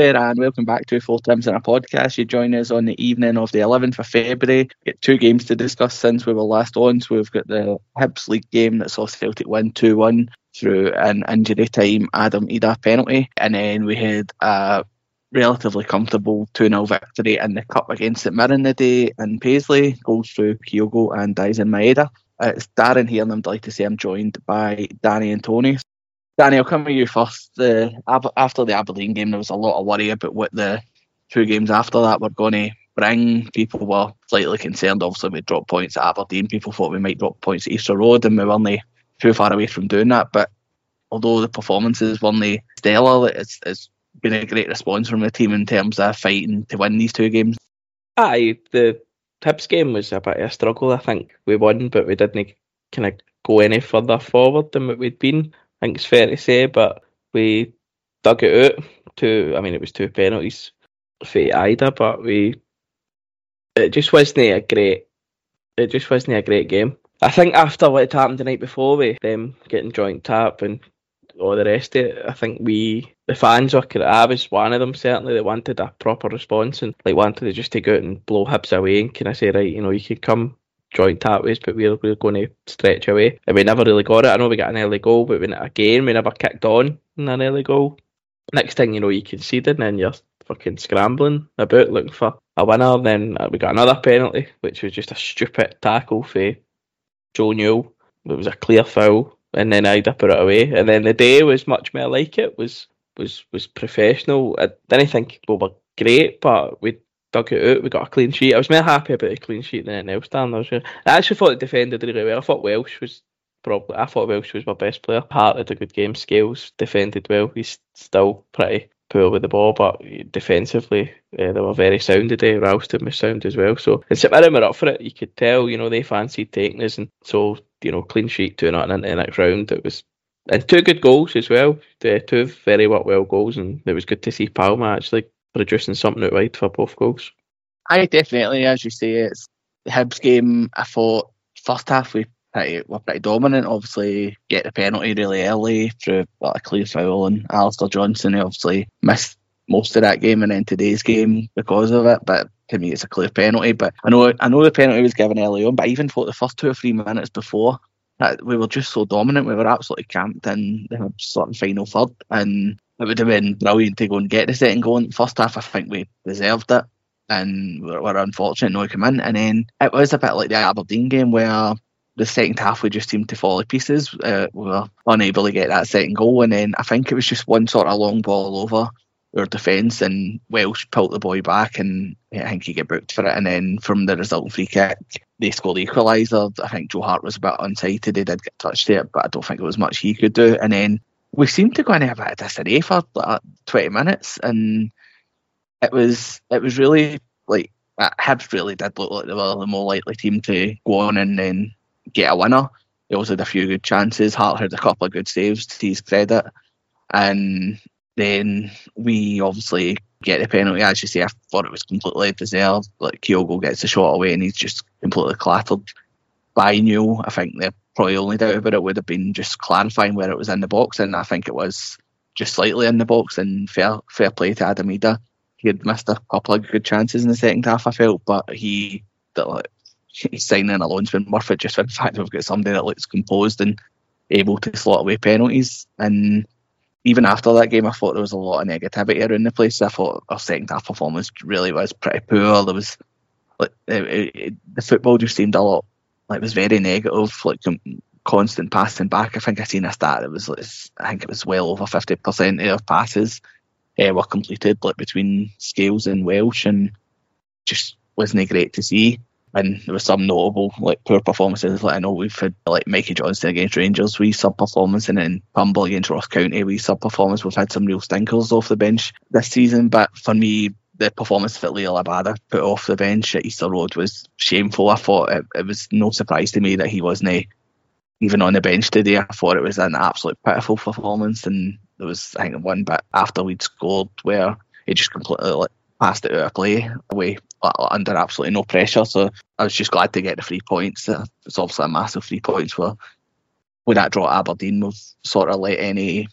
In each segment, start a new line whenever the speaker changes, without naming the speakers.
And welcome back to 4 Tims in a Podcast. You join us on the evening of the 11th of February. We get two games to discuss since we were last on. So we've got the Hibs League game that saw Celtic win 2 1 through an injury time Adam Idah penalty. And then we had a relatively comfortable 2 0 victory in the Cup against St Mirren the day in Paisley. Goals through Kyogo and Daizen Maeda. It's Darren here, and I'm delighted to say I'm joined by Danny and Tony. Danny, I'll come to you first. The, after the Aberdeen game, there was a lot of worry about what the two games after that were going to bring. People were slightly concerned. Obviously, we dropped points at Aberdeen. People thought we might drop points at Easter Road, and we weren't too far away from doing that. But although the performances weren't stellar, it's, it's been a great response from the team in terms of fighting to win these two games.
Aye, the Hibs game was a bit of a struggle. I think we won, but we didn't kind of go any further forward than what we'd been. I think it's fair to say, but we dug it out. Two, I mean, it was two penalties for Idah, but we it just wasn't a great. It just wasn't a great game. I think after what had happened the night before with them getting joint tap and all the rest of it, I think we the fans were. I was one of them certainly that wanted a proper response and like wanted to just take out and blow Hibs away and kind of say right, you know, you can come joint tap ways, but we're, we're going to stretch away. And we never really got it. I know we got an early goal, but we, again, we never kicked on in an early goal. Next thing you know, you conceded, and then you're fucking scrambling about looking for a winner. Then uh, we got another penalty, which was just a stupid tackle for Joe Newell. It was a clear foul, and then Idah put it away. And then the day was much more like it. was was was professional. I didn't think we were great, but we dug it out. We got a clean sheet. I was more happy about the clean sheet than anything else. Dan, I, was, I actually thought the defended really well. I thought Welsh was probably. I thought Welsh was my best player. Hart had a good game. Scales defended well. He's still pretty poor with the ball, but defensively uh, they were very sound today. Ralston was sound as well. So and St Mirren were up for it. You could tell. You know they fancied taking us, and so you know clean sheet two nothing into the next round. It was. And two good goals as well. Two very well goals, and it was good to see Palma actually producing something out wide for both goals.
I definitely, as you say, it's the Hibs game. I thought first half we pretty were pretty dominant. Obviously, get the penalty really early through well, a clear foul, and Alistair Johnston obviously missed most of that game, and then today's game because of it. But to me, it's a clear penalty. But I know I know the penalty was given early on, but I even thought the first two or three minutes before that we were just so dominant. We were absolutely camped in the sort of final third, and it would have been brilliant to go and get the second goal first half. I think we deserved it, and we're, we're unfortunate to come in. And then it was a bit like the Aberdeen game where the second half we just seemed to fall to pieces. Uh, we were unable to get that second goal, and then I think it was just one sort of long ball over our defence, and Welsh pulled the boy back, and I think he got booked for it. And then from the resulting free kick, they scored the equaliser. I think Joe Hart was a bit unsighted. He did get touched there, but I don't think it was much he could do. And then we seemed to go into a bit of disarray for like 20 minutes, and it was it was really like Hibs really did look like they were the more likely team to go on and then get a winner. He also had a few good chances. Hart had a couple of good saves to his credit, and then we obviously get the penalty. As you say, I thought it was completely deserved. Like Kyogo gets the shot away and he's just completely clattered by Newell. I think the probably only doubt about it would have been just clarifying where it was in the box, and I think it was just slightly in the box. And fair fair play to Adam Idah. He had missed a couple of good chances in the second half, I felt, but he like, he's signing been worth it just for the fact that we've got somebody that looks composed and able to slot away penalties. And even after that game, I thought there was a lot of negativity around the place. I thought our second half performance really was pretty poor. There was like it, it, the football just seemed a lot like it was very negative, like constant passing back. I think I seen a stat that was like, I think it was well over fifty percent of passes uh, were completed like between Scales and Welsh, and just wasn't great to see. And there was some notable like poor performances. Like I know we've had like Mikey Johnston against Rangers, we sub performance, and then Pumble against Ross County, we sub performance. We've had some real stinkers off the bench this season, but for me, the performance that Liel Abada put off the bench at Easter Road was shameful. I thought it, it was no surprise to me that he wasn't eh, even on the bench today. I thought it was an absolute pitiful performance, and there was I think one bit after we'd scored where he just completely like, passed it out of play away under absolutely no pressure. So I was just glad to get the three points. Uh, it's obviously a massive three points where with that draw at Aberdeen we've sort of let any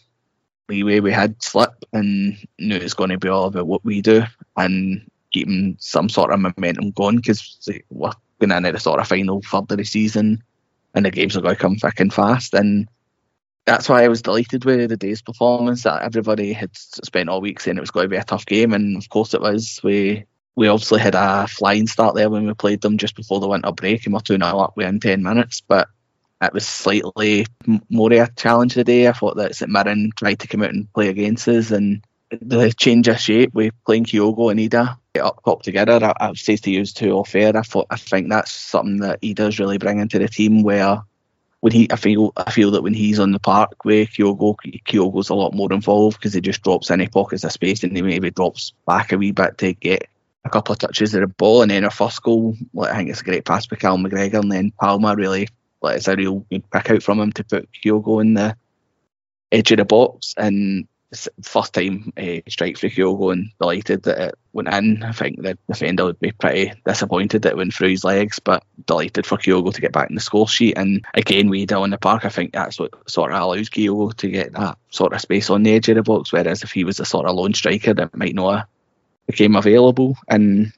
leeway we had slip and knew it's going to be all about what we do and keeping some sort of momentum going because we're going into the sort of final third of the season and the games are going to come and fast and that's why I was delighted with the day's performance. That everybody had spent all week saying it was going to be a tough game, and of course it was. We we obviously had a flying start there when we played them just before the winter break, and we're two 0 up within ten minutes. But it was slightly more of a challenge today. I thought that St Mirren tried to come out and play against us, and the change of shape with playing Kyogo and Idah up top together. I, I say to use two off air. I thought I think that's something that Idah's really bringing to the team where when he, I feel, I feel that when he's on the park with Kyogo, Kyogo's a lot more involved because he just drops any pockets of space and he maybe drops back a wee bit to get a couple of touches of the ball. And then our first goal, like, I think it's a great pass by Cal McGregor, and then Palma really, like, it's a real good pick out from him to put Kyogo in the edge of the box. And first time uh, strike for Kyogo and delighted that it went in. I think the defender would be pretty disappointed that it went through his legs, but delighted for Kyogo to get back in the score sheet. And again, we on the park, I think that's what sort of allows Kyogo to get that sort of space on the edge of the box. Whereas if he was a sort of lone striker, that might not have became available. And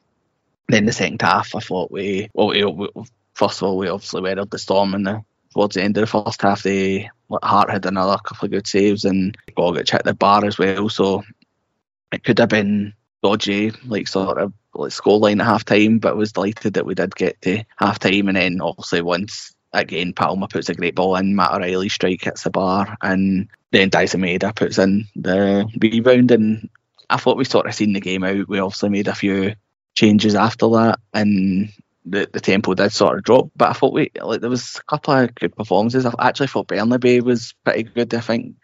then the second half, I thought we, well, we, we first of all, we obviously weathered the storm and the towards the end of the first half, they Hart had another couple of good saves and Gogic hit the bar as well. So it could have been dodgy, like sort of like scoreline at half time, but was delighted that we did get to half time. And then obviously once again, Palma puts a great ball in, Matt O'Riley strike hits the bar, and then Daizen Maeda puts in the rebound. And I thought we sort of seen the game out. We obviously made a few changes after that, and the, the tempo did sort of drop. But I thought we like there was a couple of good performances. I actually thought Bernabei was pretty good. I think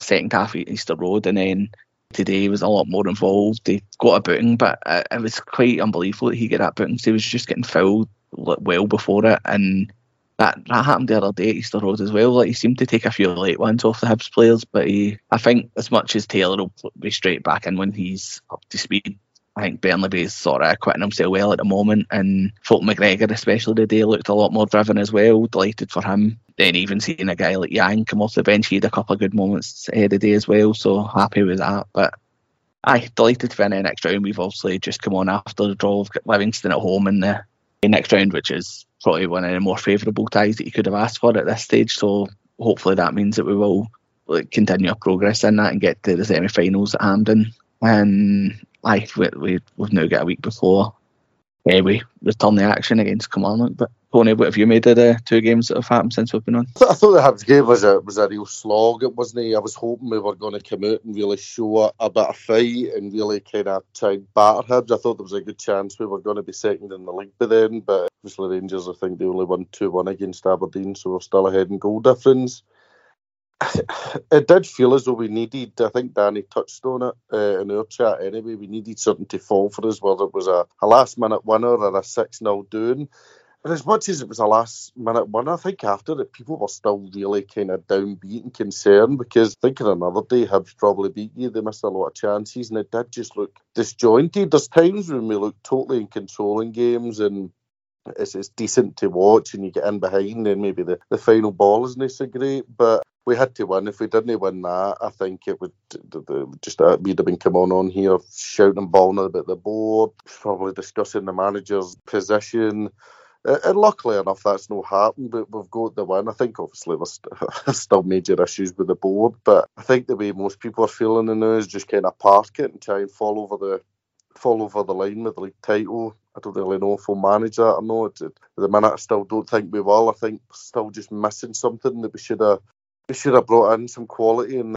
second half Easter Road, and then today was a lot more involved. He got a booting, but it, it was quite unbelievable that he got that booting. So he was just getting fouled well before it, and that that happened the other day at Easter Road as well. Like he seemed to take a few late ones off the Hibs players, but he, I think as much as Taylor will be straight back in when he's up to speed, I think Bernabei is sort of acquitting himself well at the moment, and Folk McGregor, especially today, looked a lot more driven as well. Delighted for him. Then even seeing a guy like Yang come off the bench, he had a couple of good moments eh, ahead of the day as well. So happy with that. But I delighted in the next round. We've obviously just come on after the draw. We've Livingston at home in the next round, which is probably one of the more favourable ties that you could have asked for at this stage. So hopefully that means that we will continue our progress in that and get to the semi-finals at Hampden. And I we, we we've now got a week before yeah, we return the action against Kilmarnock. But Tony, what have you made of the two games that have happened since we've been on?
I thought the Hibs game was a was a real slog. It wasn't. I was hoping we were going to come out and really show a, a bit of fight and really kind of try and batter Hibs. I thought there was a good chance we were going to be second in the league by then, but obviously Rangers, I think they only won two one against Aberdeen, so we're still ahead in goal difference. It did feel as though we needed, I think Danny touched on it uh, in our chat anyway, we needed something to fall for us, whether it was a, a last minute winner or a 6 0 doing. And as much as it was a last minute one, I think after it, people were still really kind of downbeat and concerned because thinking another day, Hibs probably beat you. They missed a lot of chances and it did just look disjointed. There's times when we look totally in controlling games and it's, it's decent to watch and you get in behind and maybe the, the final ball isn't so great. But we had to win. If we didn't win that, I think it would just uh, we'd have been come on here shouting and bawling about the board, probably discussing the manager's position. Uh, and luckily enough, that's not happened. But we've got the win. I think obviously there's still major issues with the board, but I think the way most people are feeling now is just kind of park it and try and fall over the fall over the line with the league title. I don't really know if we'll manage that or not. At the minute, I still don't think we will. I think still just missing something that we should have we should have brought in some quality in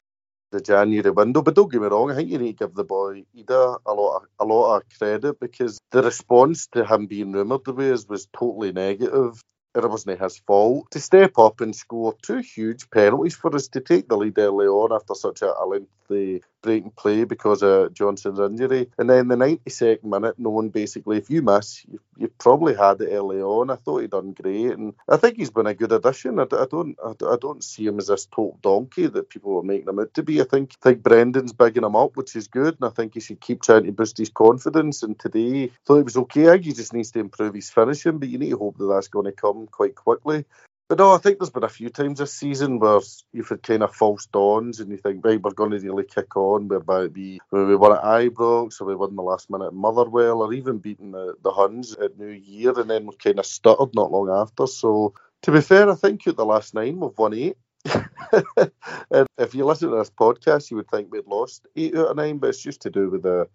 the January window. But don't get me wrong, I think you need to give the boy Idah a lot of, a lot of credit because the response to him being rumoured the way is was totally negative. It wasn't his fault. To step up and score two huge penalties for us to take the lead early on after such a, lengthy break breaking play because of Johnston's injury. And then the 92nd minute, knowing basically if you miss, you, you probably had it early on. I thought he'd done great, and I think he's been a good addition. I, I don't, I, I, don't see him as this total donkey that people were making him out to be. I think, I think Brendan's bigging him up, which is good, and I think he should keep trying to boost his confidence. And today, I thought it was okay. I think he just needs to improve his finishing, but you need to hope that that's going to come quite quickly. But no, I think there's been a few times this season where you've had kind of false dawns and you think, right, we're going to really kick on, whereby it be where we won at Ibrox or we won the last minute at Motherwell or even beating the, the Huns at New Year and then we kind of stuttered not long after. So to be fair, I think at the last nine we've won eight. and if you listen to this podcast, you would think we'd lost eight out of nine, but it's just to do with the,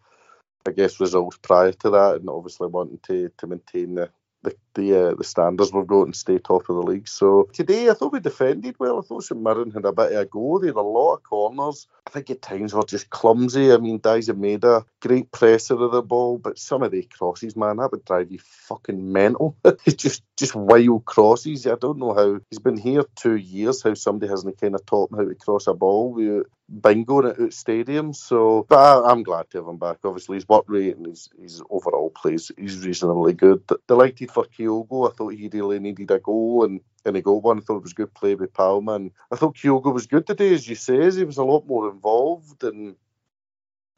I guess, results prior to that and obviously wanting to, to maintain the, the the uh, the standards we've got and stay top of the league. So today I thought we defended well. I thought St Mirren had a bit of a go. They had a lot of corners. I think at times were just clumsy. I mean, Daizen made a great presser of the ball, but some of the crosses, man, that would drive you fucking mental. it's just just wild crosses. I don't know how he's been here two years. How somebody hasn't kind of taught him how to cross a ball with bingo at out stadium. So, but I, am glad to have him back. Obviously, his work rate and his, his overall plays, he's reasonably good. Delighted for Kyogo. I thought he really needed a goal and, and he got one. I thought it was good play with Palma. And I thought Kyogo was good today, as you say. He was a lot more involved and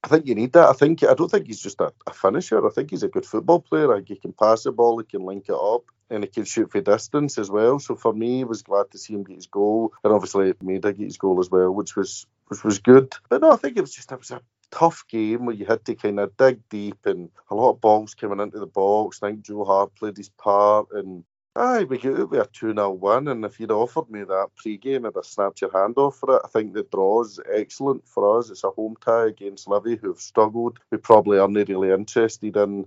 I think you need that. I think I don't think he's just a, a, finisher. I think he's a good football player. Like he can pass the ball, he can link it up, and he can shoot for distance as well. So for me, I was glad to see him get his goal, and obviously Maeda get his goal as well, which was which was good. But no, I think it was just it was a tough game where you had to kind of dig deep and a lot of balls coming into the box. I think Joe Hart played his part and Aye, we get it with a 2 0 win, and if you'd offered me that pre game, I'd have snapped your hand off for it. I think the draw is excellent for us. It's a home tie against Livi, who've struggled. We probably aren't really interested in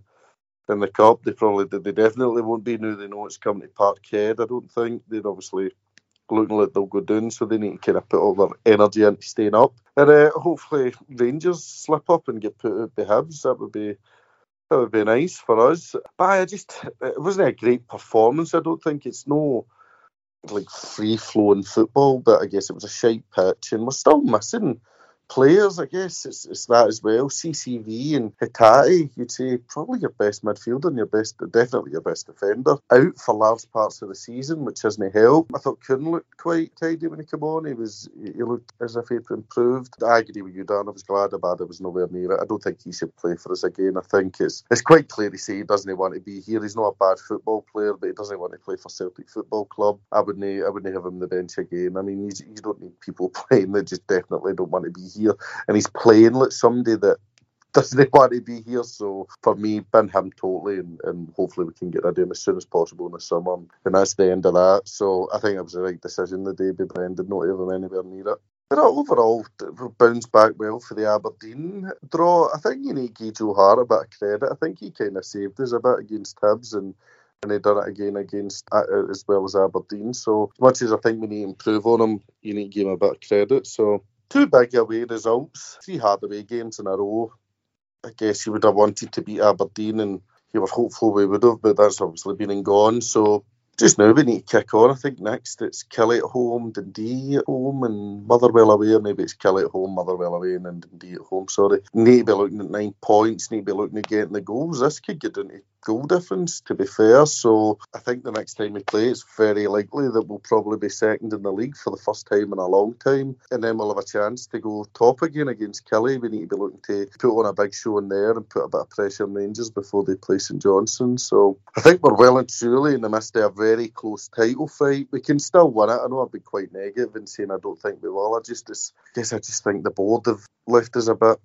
in the cup. They probably they definitely won't be now they know it's coming to Parkhead. I don't think they'd obviously looking like they'll go down, so they need to kind of put all their energy into staying up. And uh, hopefully Rangers slip up and get put out by Hibs. That would be that would be nice for us. But I just it wasn't a great performance. I don't think it's no like free flowing football, but I guess it was a shite pitch, and we're still missing players, I guess it's, it's that as well. CCB and Hatate, you'd say probably your best midfielder and your best, definitely your best defender. Out for large parts of the season, which hasn't helped. I thought Kuhn looked quite tidy when he came on. He was, he looked as if he'd improved. I agree with you, Dan. I was glad about it was nowhere near it. I don't think he should play for us again. I think it's it's quite clear to see he doesn't want to be here. He's not a bad football player, but he doesn't want to play for Celtic Football Club. I wouldn't, I wouldn't have him the bench again. I mean, you don't need people playing that just definitely don't want to be here here, and he's playing like somebody that doesn't want to be here. So for me, bin him totally, and, and hopefully we can get rid of him as soon as possible in the summer. And that's the end of that. So I think it was the right decision the day by Brendan not have him anywhere near it. But overall, bounced back well for the Aberdeen draw. I think you need Joe Hart a bit of credit. I think he kind of saved us a bit against Hibs and and he done it again against uh, as well as Aberdeen. So as much as I think we need to improve on him, you need to give him a bit of credit. So two big away results, three hard away games in a row. I guess you would have wanted to beat Aberdeen, and you were hopeful we would have, but that's obviously been and gone. So just now we need to kick on. I think next it's Killie at home, Dundee at home, and Motherwell away. Maybe it's Killie at home, Motherwell away, and then Dundee at home. Sorry. Need to be looking at nine points. Need to be looking at getting the goals. This could get into goal difference, to be fair. So I think the next time we play, it's very likely that we'll probably be second in the league for the first time in a long time. And then we'll have a chance to go top again against Killie. We need to be looking to put on a big show in there and put a bit of pressure on Rangers before they play St Johnstone. So I think we're well and truly in the midst of a very close title fight. We can still win it. I know I've been quite negative in saying I don't think we will. I just, I guess I just think the board have left us a bit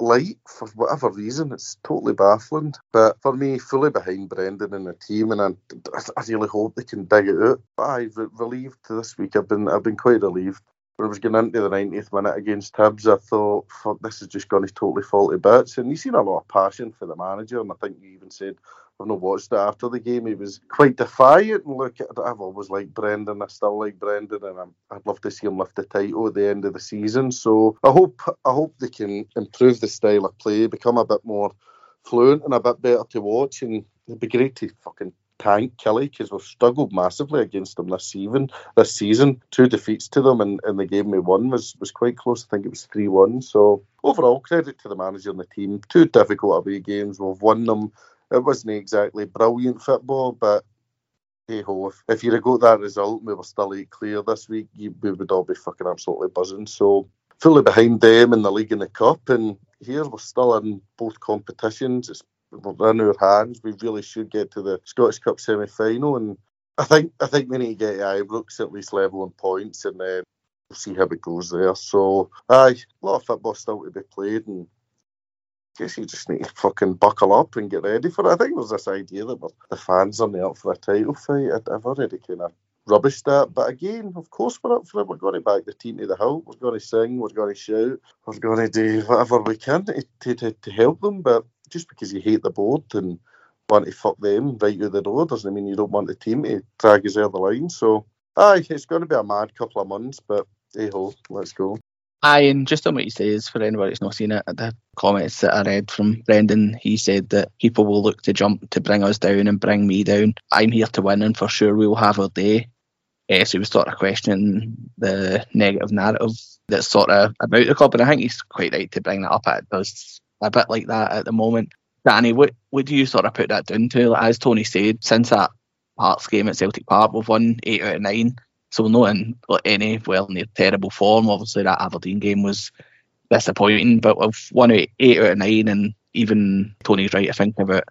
light for whatever reason. It's totally baffling. But for me, fully behind Brendan and the team, and I, I really hope they can dig it out. I relieved this week. I've been I've been quite relieved. When I was getting into the 90th minute against Hibs, I thought, fuck, this is just going to totally fall to bits. And you seen a lot of passion for the manager, and I think you even said I've not watched it after the game. He was quite defiant. And look, I've always liked Brendan. I still like Brendan, and i would love to see him lift the title at the end of the season. So I hope I hope they can improve the style of play, become a bit more fluent and a bit better to watch. And it'd be great to fucking tank Killie because we've struggled massively against them this season. This season, two defeats to them, and, and the game we won was was quite close. I think it was three one. So overall, credit to the manager and the team. Two difficult away games. We've won them it wasn't exactly brilliant football, but hey ho, if, if you'd have got that result and we were still eight clear this week, you, we would all be fucking absolutely buzzing. So fully behind them in the league and the cup, and here we're still in both competitions. It's we're in our hands. We really should get to the Scottish Cup semi final, and I think I think we need to get Ibrox at least level on points, and then we'll see how it goes there. So, aye, a lot of football still to be played, and guess you just need to fucking buckle up and get ready for it. I think there's this idea that the fans are not up for a title fight. I've already kind of rubbished that. But again, of course, we're up for it. We're going to back the team to the hill. We're going to sing. We're going to shout. We're going to do whatever we can to, to, to help them. But just because you hate the board and want to fuck them right out the door doesn't mean you don't want the team to drag us out the line. So, aye, it's going to be a mad couple of months, but hey ho, let's go.
Aye, and just on what he says, for anybody that's not seen it, the comments that I read from Brendan, he said that people will look to jump to bring us down and bring me down. I'm here to win, and for sure we will have our day. Uh, so he was sort of questioning the negative narrative that's sort of about the club, and I think he's quite right to bring that up. It does a bit like that at the moment. Danny, what would you sort of put that down to? As Tony said, since that Hearts game at Celtic Park, we've won eight out of nine. So not in any well near terrible form. Obviously, that Aberdeen game was disappointing, but we've won eight out of nine, and even Tony's right to think about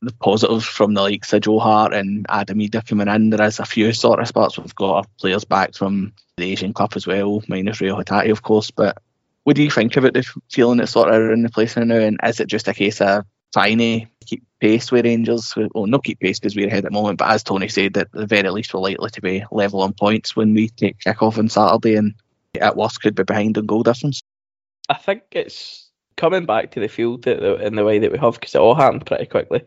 the positives from the likes of Joe Hart and Adam Idah coming in. There is a few sort of spots. We've got our players back from the Asian Cup as well, minus Reo Hatate, of course. But what do you think about the feeling that's sort of in the place now? And is it just a case of tiny keep pace with Rangers. Well, not keep pace because we're ahead at the moment, but as Tony said, at the very least we're likely to be level on points when we take kick off on Saturday, and at worst could be behind on goal difference.
I think it's coming back to the field in the way that we have because it all happened pretty quickly.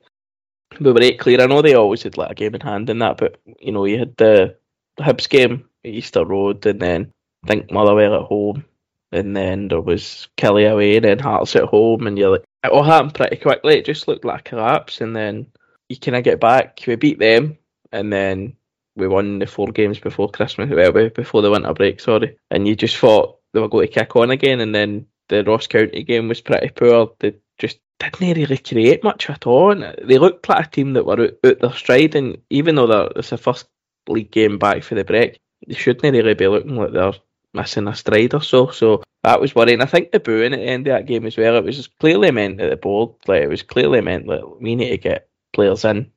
We were eight clear. I know they always had like a game in hand in that, but you know you had the, Hibs game at Easter Road, and then I think Motherwell at home, and then there was Killie away, and then Hearts at home, and you're like, it all happened pretty quickly. It just looked like a collapse, and then you kind of get back. We beat them, and then we won the four games before Christmas, well, before the winter break, sorry. And you just thought they were going to kick on again, and then the Ross County game was pretty poor. They just didn't really create much at all. And they looked like a team that were out, out their stride, and even though it's the first league game back for the break, they shouldn't really be looking like they're missing a stride or so. So that was worrying. I think the booing at the end of that game as well, it was clearly meant that the board, like it was clearly meant that we need to get players in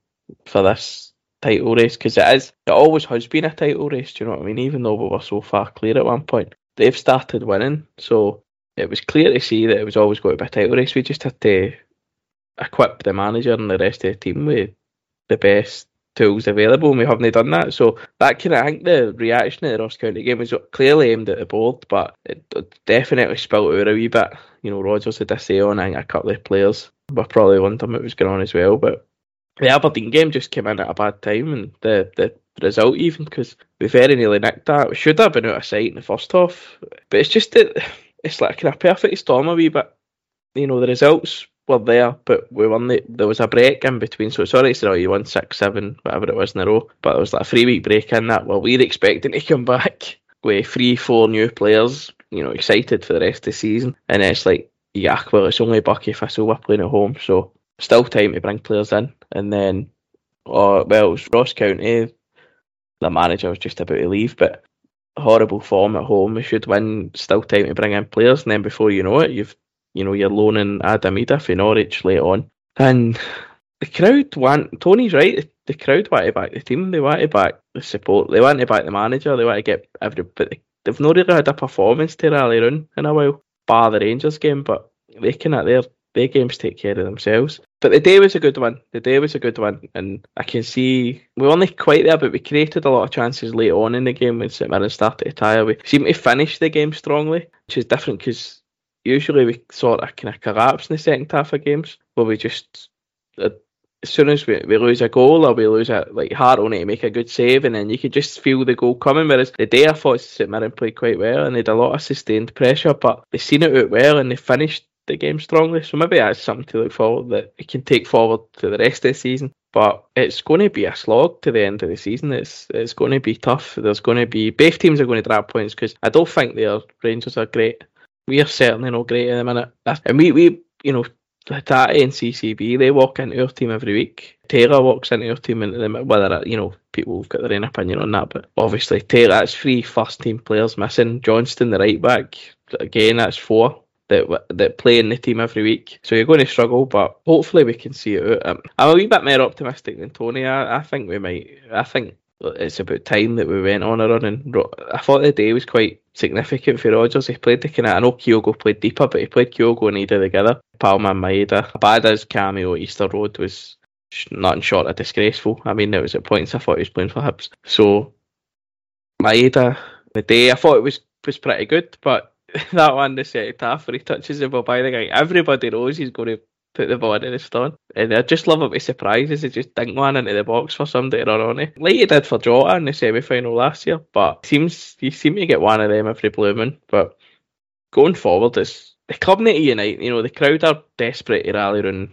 for this title race because it is, it always has been a title race. Do you know what I mean? Even though we were so far clear at one point, they've started winning, so it was clear to see that it was always going to be a title race. We just had to equip the manager and the rest of the team with the best tools available, and we haven't done that. So that kind of, I think the reaction to the Ross County game was clearly aimed at the board, but it, definitely spilled out a wee bit. You know, Rodgers had to say on, I a couple of players were probably wondering what was going on as well, but the Aberdeen game just came in at a bad time, and the the result even because we very nearly nicked that. We should have been out of sight in the first half, but it's just that it's like a kind of perfect storm a wee bit. You know, the results were there, but we won the, there was a break in between. So sorry to say, oh, you won six, seven, whatever it was in a row, but there was like a three week break in that. Well, we are expecting to come back with three, four new players, you know, excited for the rest of the season, and it's like, yeah, well, it's only Buckie Thistle we're playing at home, so still time to bring players in, and then, oh, well, it was Ross County, the manager was just about to leave, but horrible form at home. We should win. Still time to bring in players, and then before you know it, you've you know you're loaning Adam for Norwich late on, and the crowd want. Tony's right. The crowd want to back the team. They want to back the support. They want to back the manager. They want to get every. But they've not really had a performance to rally around in a while, bar the Rangers game. But they can at their their games take care of themselves. But the day was a good one. The day was a good one, and I can see we were only quite there, but we created a lot of chances late on in the game when St Mirren started to tire. We seemed to finish the game strongly, which is different because usually we sort of kind of collapse in the second half of games where we just uh, as soon as we, we lose a goal or we lose a like Hart only to make a good save and then you could just feel the goal coming. Whereas the day I thought St Mirren played quite well and they had a lot of sustained pressure, but they seen it out well and they finished the game strongly. So maybe that's something to look forward that it can take forward to the rest of the season. But it's going to be a slog to the end of the season. It's it's going to be tough. There's going to be both teams are going to drop points because I don't think their Rangers are great. We are certainly not great in the minute, and we we you know Hatate and CCB they walk into our team every week. Taylor walks into our team, and whether you know people have got their own opinion on that, but obviously Taylor that's three first team players missing. Johnston the right back again that's four that that play in the team every week. So you're going to struggle, but hopefully we can see it out. Um, I'm a wee bit more optimistic than Tony. I, I think we might. I think it's about time that we went on a run. And I thought the day was quite significant for Rodgers. He played the kind of. I know Kyogo played deeper, but he played Kyogo and Idah together. Palma and Maeda. Abada's cameo at Easter Road was nothing short of disgraceful. I mean, there was at points I thought he was playing for Hibs. So Maeda, the day I thought it was was pretty good, but that one the second half where he touches the ball by the guy. Everybody knows he's going to put the ball in the stone. And I just love it with surprises. He just dink one into the box for somebody to run on it. Like he did for Jota in the semi final last year. But seems you seem to get one of them every blue moon. But going forward it's the club need to unite. You know, the crowd are desperate to rally around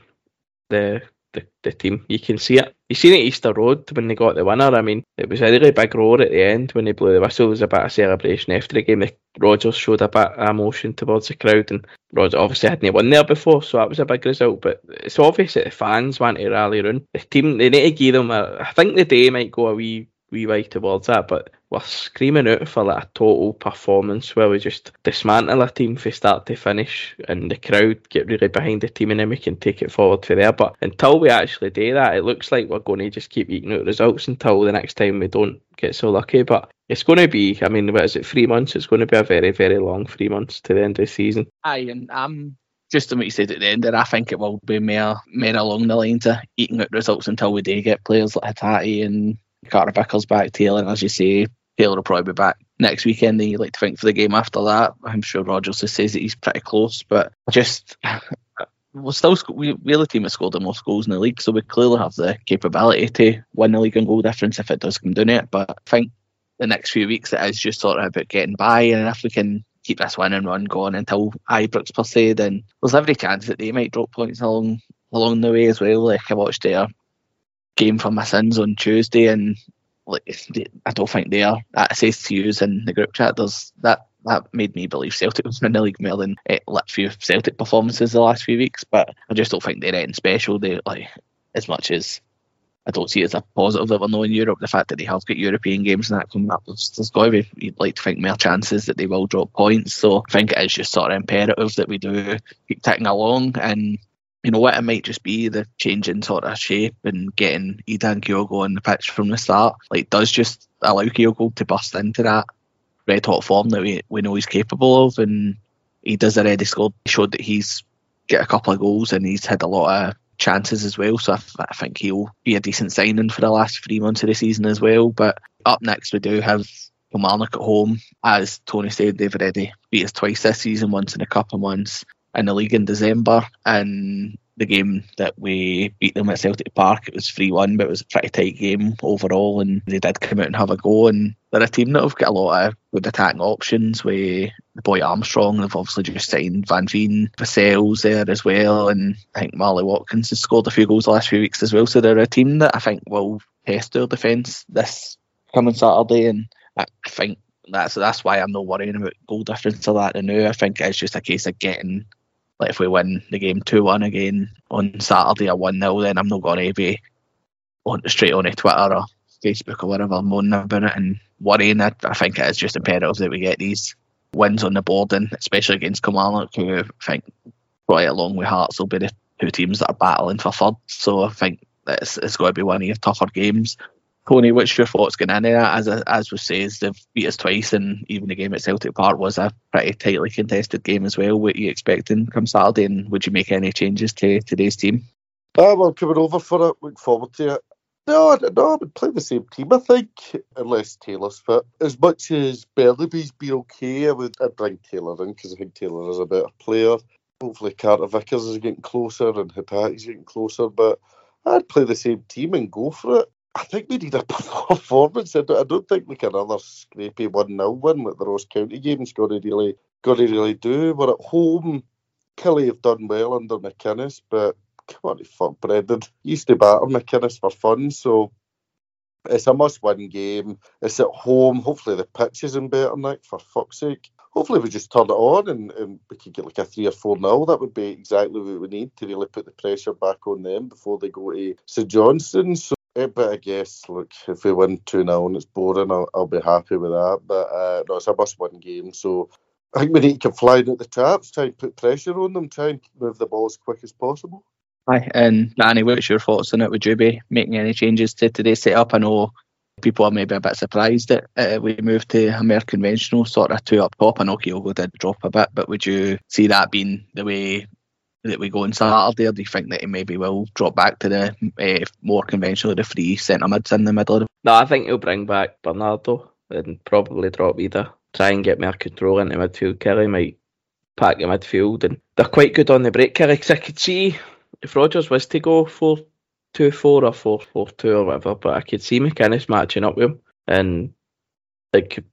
the the, the team. You can see it. You seen it Easter Road when they got the winner. I mean, it was a really big roar at the end when they blew the whistle. It was a celebration after the game. The, Rodgers showed a bit of emotion towards the crowd, and Rodgers obviously hadn't won there before, so that was a big result. But it's obvious that the fans want to rally around the team. They need to give them. A, I think the day might go a wee wee way towards that, but we're screaming out for like a total performance where we just dismantle a team from start to finish and the crowd get really behind the team and then we can take it forward for there. But until we actually do that, it looks like we're going to just keep eating out results until the next time we don't get so lucky. But it's going to be, I mean, what is it, three months? It's going to be a very, very long three months to the end of the season.
Aye, and I'm just to what you said at the end there, I think it will be more, more along the lines of eating out results until we do get players like Hatate and Carter Vickers back, Taylor, and as you say, Taylor will probably be back next weekend. Then you like to think for the game after that. I'm sure Rodgers says that he's pretty close, but just we're still we, we're the team that scored the most goals in the league, so we clearly have the capability to win the league and goal difference if it does come down to it. But I think the next few weeks it is just sort of about getting by, and if we can keep this winning run going until Ibrox per se, then there's every chance that they might drop points along along the way as well. Like I watched their game for my sins on Tuesday, and like I don't think they are. That says to use in the group chat. There's that that made me believe Celtic was in the league more than eh, it lit few Celtic performances the last few weeks. But I just don't think they're anything special. They like as much as I don't see it as a positive that we're not in Europe. The fact that they have got European games and that coming up, there's, there's got to be, you'd like to think, more chances that they will drop points. So I think it is just sort of imperative that we do keep ticking along and you know what, it might just be the changing sort of shape and getting Idah and Kyogo on the pitch from the start. Like, does just allow Kyogo to burst into that red hot form that we, we know he's capable of. And he does already scored, showed that he's get a couple of goals and he's had a lot of chances as well. So I, I think he'll be a decent signing for the last three months of the season as well. But up next, we do have Kilmarnock at home. As Tony said, they've already beat us twice this season, once in a cup and once in the league in December, and the game that we beat them at Celtic Park, it was 3 1, but it was a pretty tight game overall, and they did come out and have a go. And they're a team that have got a lot of good attacking options with the boy Armstrong. They've obviously just signed Van Veen, Vassell's there as well, and I think Marley Watkins has scored a few goals the last few weeks as well. So they're a team that I think will test their defence this coming Saturday, and I think that's that's why I'm not worrying about goal difference or that now. I think it's just a case of getting like if we win the game two one again on Saturday or one 0 then I'm not gonna be on straight on a Twitter or Facebook or whatever moaning about it and worrying. I, I think it is just imperative that we get these wins on the board and especially against Kilmarnock who I think probably along with Hearts will be the two teams that are battling for third. So I think it's, it's going to be one of your tougher games. Tony, what's your thoughts going into that? As as we says, they've beat us twice, and even the game at Celtic Park was a pretty tightly contested game as well. What are you expecting come Saturday, and would you make any changes to today's team?
Uh, well, coming over for it, look forward to it. No, no, I would play the same team, I think, unless Taylor's fit. As much as Bernabei's be okay, I would I'd bring Taylor in because I think Taylor is a better player. Hopefully, Carter Vickers is getting closer and Hatate's getting closer, but I'd play the same team and go for it. I think we need a performance. I don't, I don't think like another scrapey one 0 win like the Ross County game's got to really got to really do. We're at home. Killie have done well under McInnes, but come on, fuck Brendan. Used to batter McInnes for fun, so it's a must-win game. It's at home. Hopefully the pitch is in better night. For fuck's sake. Hopefully we just turn it on and, and we could get like a three or four nil. That would be exactly what we need to really put the pressure back on them before they go to St Johnstone. So but I guess, look, if we win 2 0 and it's boring, I'll, I'll, be happy with that. But uh, no, it's a must win game. So I think we need to fly at the taps, try and put pressure on them, try and move the ball as quick as possible.
Hi, and Danny, what's your thoughts on it? Would you be making any changes to today's setup? I know people are maybe a bit surprised that uh, we moved to a more conventional sort of two up top. I know Kyogo did drop a bit, but would you see that being the way that we go on Saturday, or do you think that he maybe will drop back to the uh, more conventional, the three centre mids in the middle?
No, I think he'll bring back Bernardo and probably drop Idah. Try and get more control into midfield. Killie might pack the midfield, and they're quite good on the break. Killie, because I could see if Rodgers was to go for two four or four four two or whatever, but I could see McInnes matching up with him, and like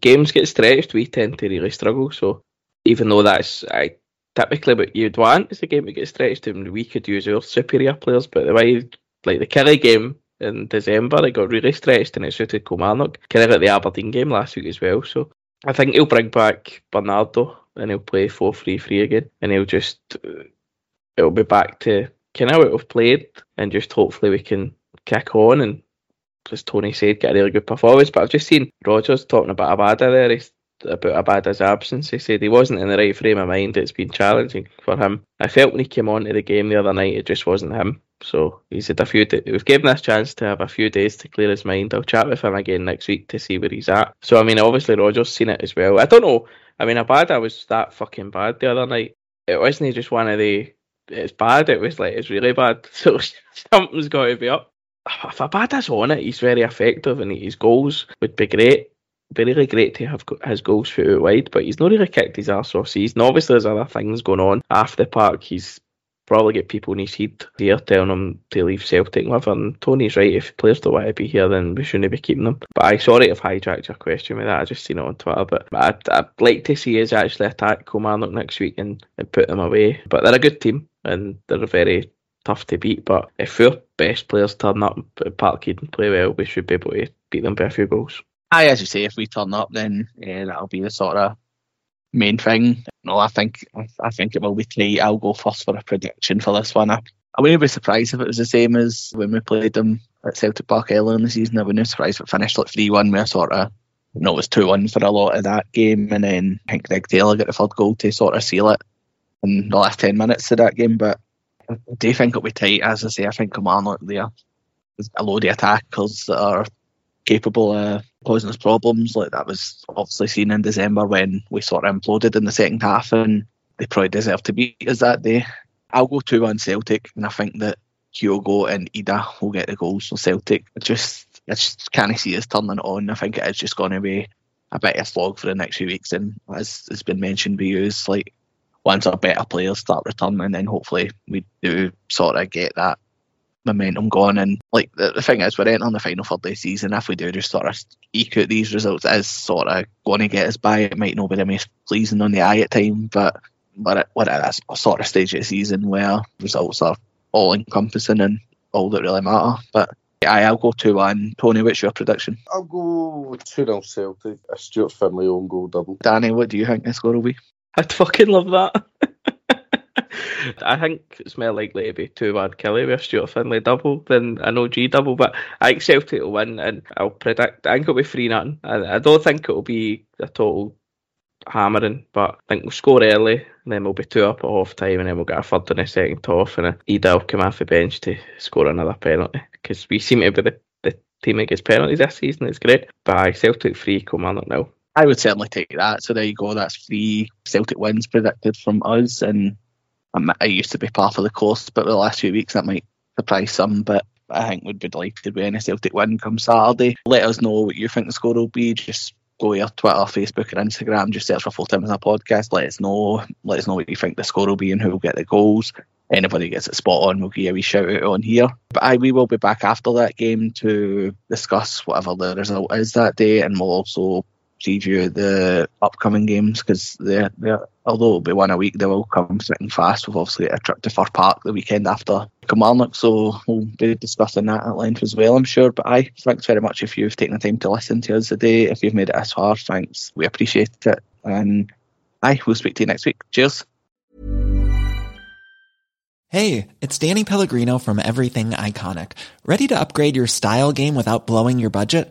games get stretched, we tend to really struggle. So even though that's I typically what you'd want is a game to get stretched and we could use our superior players, but the way like the Killie game in December, it got really stretched and it suited Kilmarnock. Kind of like the Aberdeen game last week as well. So I think he'll bring back Bernardo and he'll play 4 3 3 again and he'll just, uh, it'll be back to kind of what we've played and just hopefully we can kick on and, as Tony said, get a really good performance. But I've just seen Rodgers talking about Abada there. He's about Abada's absence. He said he wasn't in the right frame of mind. It's been challenging for him. I felt when he came on to the game the other night, it just wasn't him. So he said a few. we've given a chance to have a few days to clear his mind. I'll chat with him again next week to see where he's at. So I mean, obviously Rodgers seen it as well. I don't know. I mean, Abada was that fucking bad the other night. It wasn't just one of the. It's bad. It was like it's really bad. So something's got to be up. If Abada's on it, he's very effective, and his goals would be great really great to have his goals shoot out wide, but he's not really kicked his arse off season. Obviously, there's other things going on after the park. He's probably get people in his head here telling him to leave Celtic whatever. And Tony's right, if players don't want to be here, then we shouldn't be keeping them. But I sorry if hijacked your question with that. I just seen it on Twitter. But I'd, I'd like to see us actually attack Kilmarnock next week and, and put them away. But they're a good team and they're very tough to beat. But if our best players turn up at Parkhead and play well, we should be able to beat them by a few goals.
I, as you say, if we turn up, then yeah, that'll be the sort of main thing. No, I think I think it will be three. I'll go first for a prediction for this one. I, I wouldn't be surprised if it was the same as when we played them at Celtic Park earlier in the season. I wouldn't be surprised if it finished like three one. Where sort of you know it was two one for a lot of that game, and then I think Greg Taylor got the third goal to sort of seal it in the last ten minutes of that game. But I do think it'll be tight. As I say, I think Kilmarnock there. There's a load of attackers that are capable of causing us problems. Like that was obviously seen in December when we sort of imploded in the second half, and they probably deserve to beat us that day. I'll go 2 1 Celtic, and I think that Kyogo and Idah will get the goals for Celtic. I just, I just can't see us turning it on. I think it is just going to be a bit of slog for the next few weeks, and as has been mentioned, we use like once our better players start returning, then hopefully we do sort of get that momentum going. And like the, the thing is, we're entering the final third of the season. If we do just sort of eke out these results, it is sort of going to get us by. It might not be the most pleasing on the eye at time, but but it, we're at a sort of stage of the season where results are all encompassing and all that really matter. But yeah, I'll go 2 1. Tony, what's your prediction?
I'll go 2 0 Celtic. A Stuart Findlay own goal double.
Danny, what do you think the score will be?
I'd fucking love that. I think it's more likely to be 2 1 Killie with a Stuart Findlay double than an OG double, but I think Celtic will win and I'll predict, I think it'll be 3 0. I, I don't think it'll be a total hammering, but I think we'll score early, and then we'll be two up at half time, and then we'll get a third in a second half, and Idah will come off the bench to score another penalty because we seem to be the, the team that gets penalties this season. It's great, but I Celtic three, Kilmarnock now.
I would certainly take that. So there you go. That's three Celtic wins predicted from us, and Um, I used to be part of the course, but the last few weeks that might surprise some. But I think we'd be delighted with any Celtic win come Saturday. Let us know what you think the score will be. Just go to your Twitter, Facebook, and Instagram. Just search for 4 Tims as a podcast. Let us know. Let us know what you think the score will be and who will get the goals. Anybody gets it spot on, we'll give you a wee shout out on here. But I we will be back after that game to discuss whatever the result is that day, and we'll also preview the upcoming games because they're, they're, although it'll be one a week, they will come sitting fast. We've obviously a trip to Fir Park the weekend after Kilmarnock, so we'll be discussing that at length as well, I'm sure. But I thanks very much if you've taken the time to listen to us today. If you've made it this far, thanks. We appreciate it. And I will speak to you next week. Cheers.
Hey, it's Danny Pellegrino from Everything Iconic. Ready to upgrade your style game without blowing your budget?